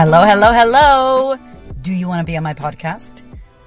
Hello, hello, hello. Do you want to be on my podcast?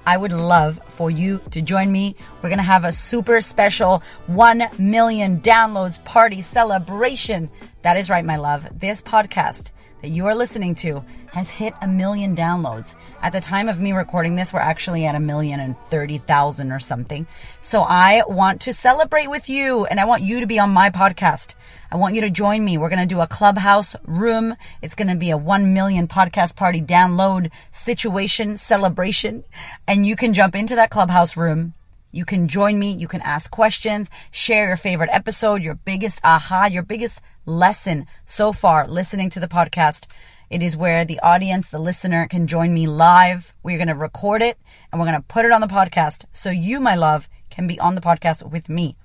I would love for you to join me. We're going to have a super special 1 million downloads party celebration. That is right, my love. This podcast that you are listening to has hit a million downloads. At the time of me recording this, we're actually at a million and thirty thousand or something. So I want to celebrate with you and I want you to be on my podcast. I want you to join me. We're going to do a clubhouse room. It's going to be a 1 million podcast party download situation celebration. And you can jump into that clubhouse room you can join me. You can ask questions, share your favorite episode, your biggest aha, your biggest lesson so far listening to the podcast. It is where the audience, the listener can join me live. We're going to record it and we're going to put it on the podcast. So you, my love, can be on the podcast with me.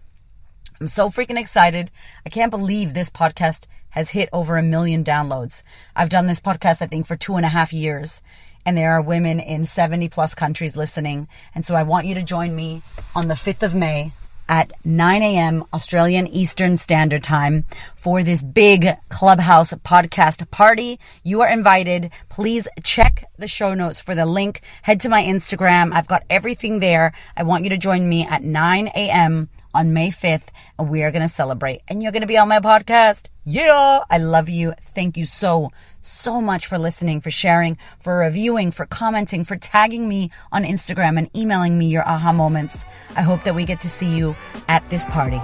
I'm so freaking excited. I can't believe this podcast has hit over a million downloads. I've done this podcast, I think, for two and a half years and there are women in 70 plus countries listening. And so I want you to join me on the 5th of May at 9 a.m. Australian Eastern Standard Time for this big Clubhouse podcast party. You are invited. Please check the show notes for the link. Head to my Instagram. I've got everything there. I want you to join me at 9 a.m. on May 5th and we are going to celebrate and you're going to be on my podcast. Yeah. I love you. Thank you so, so much for listening, for sharing, for reviewing, for commenting, for tagging me on Instagram and emailing me your aha moments. I hope that we get to see you at this party.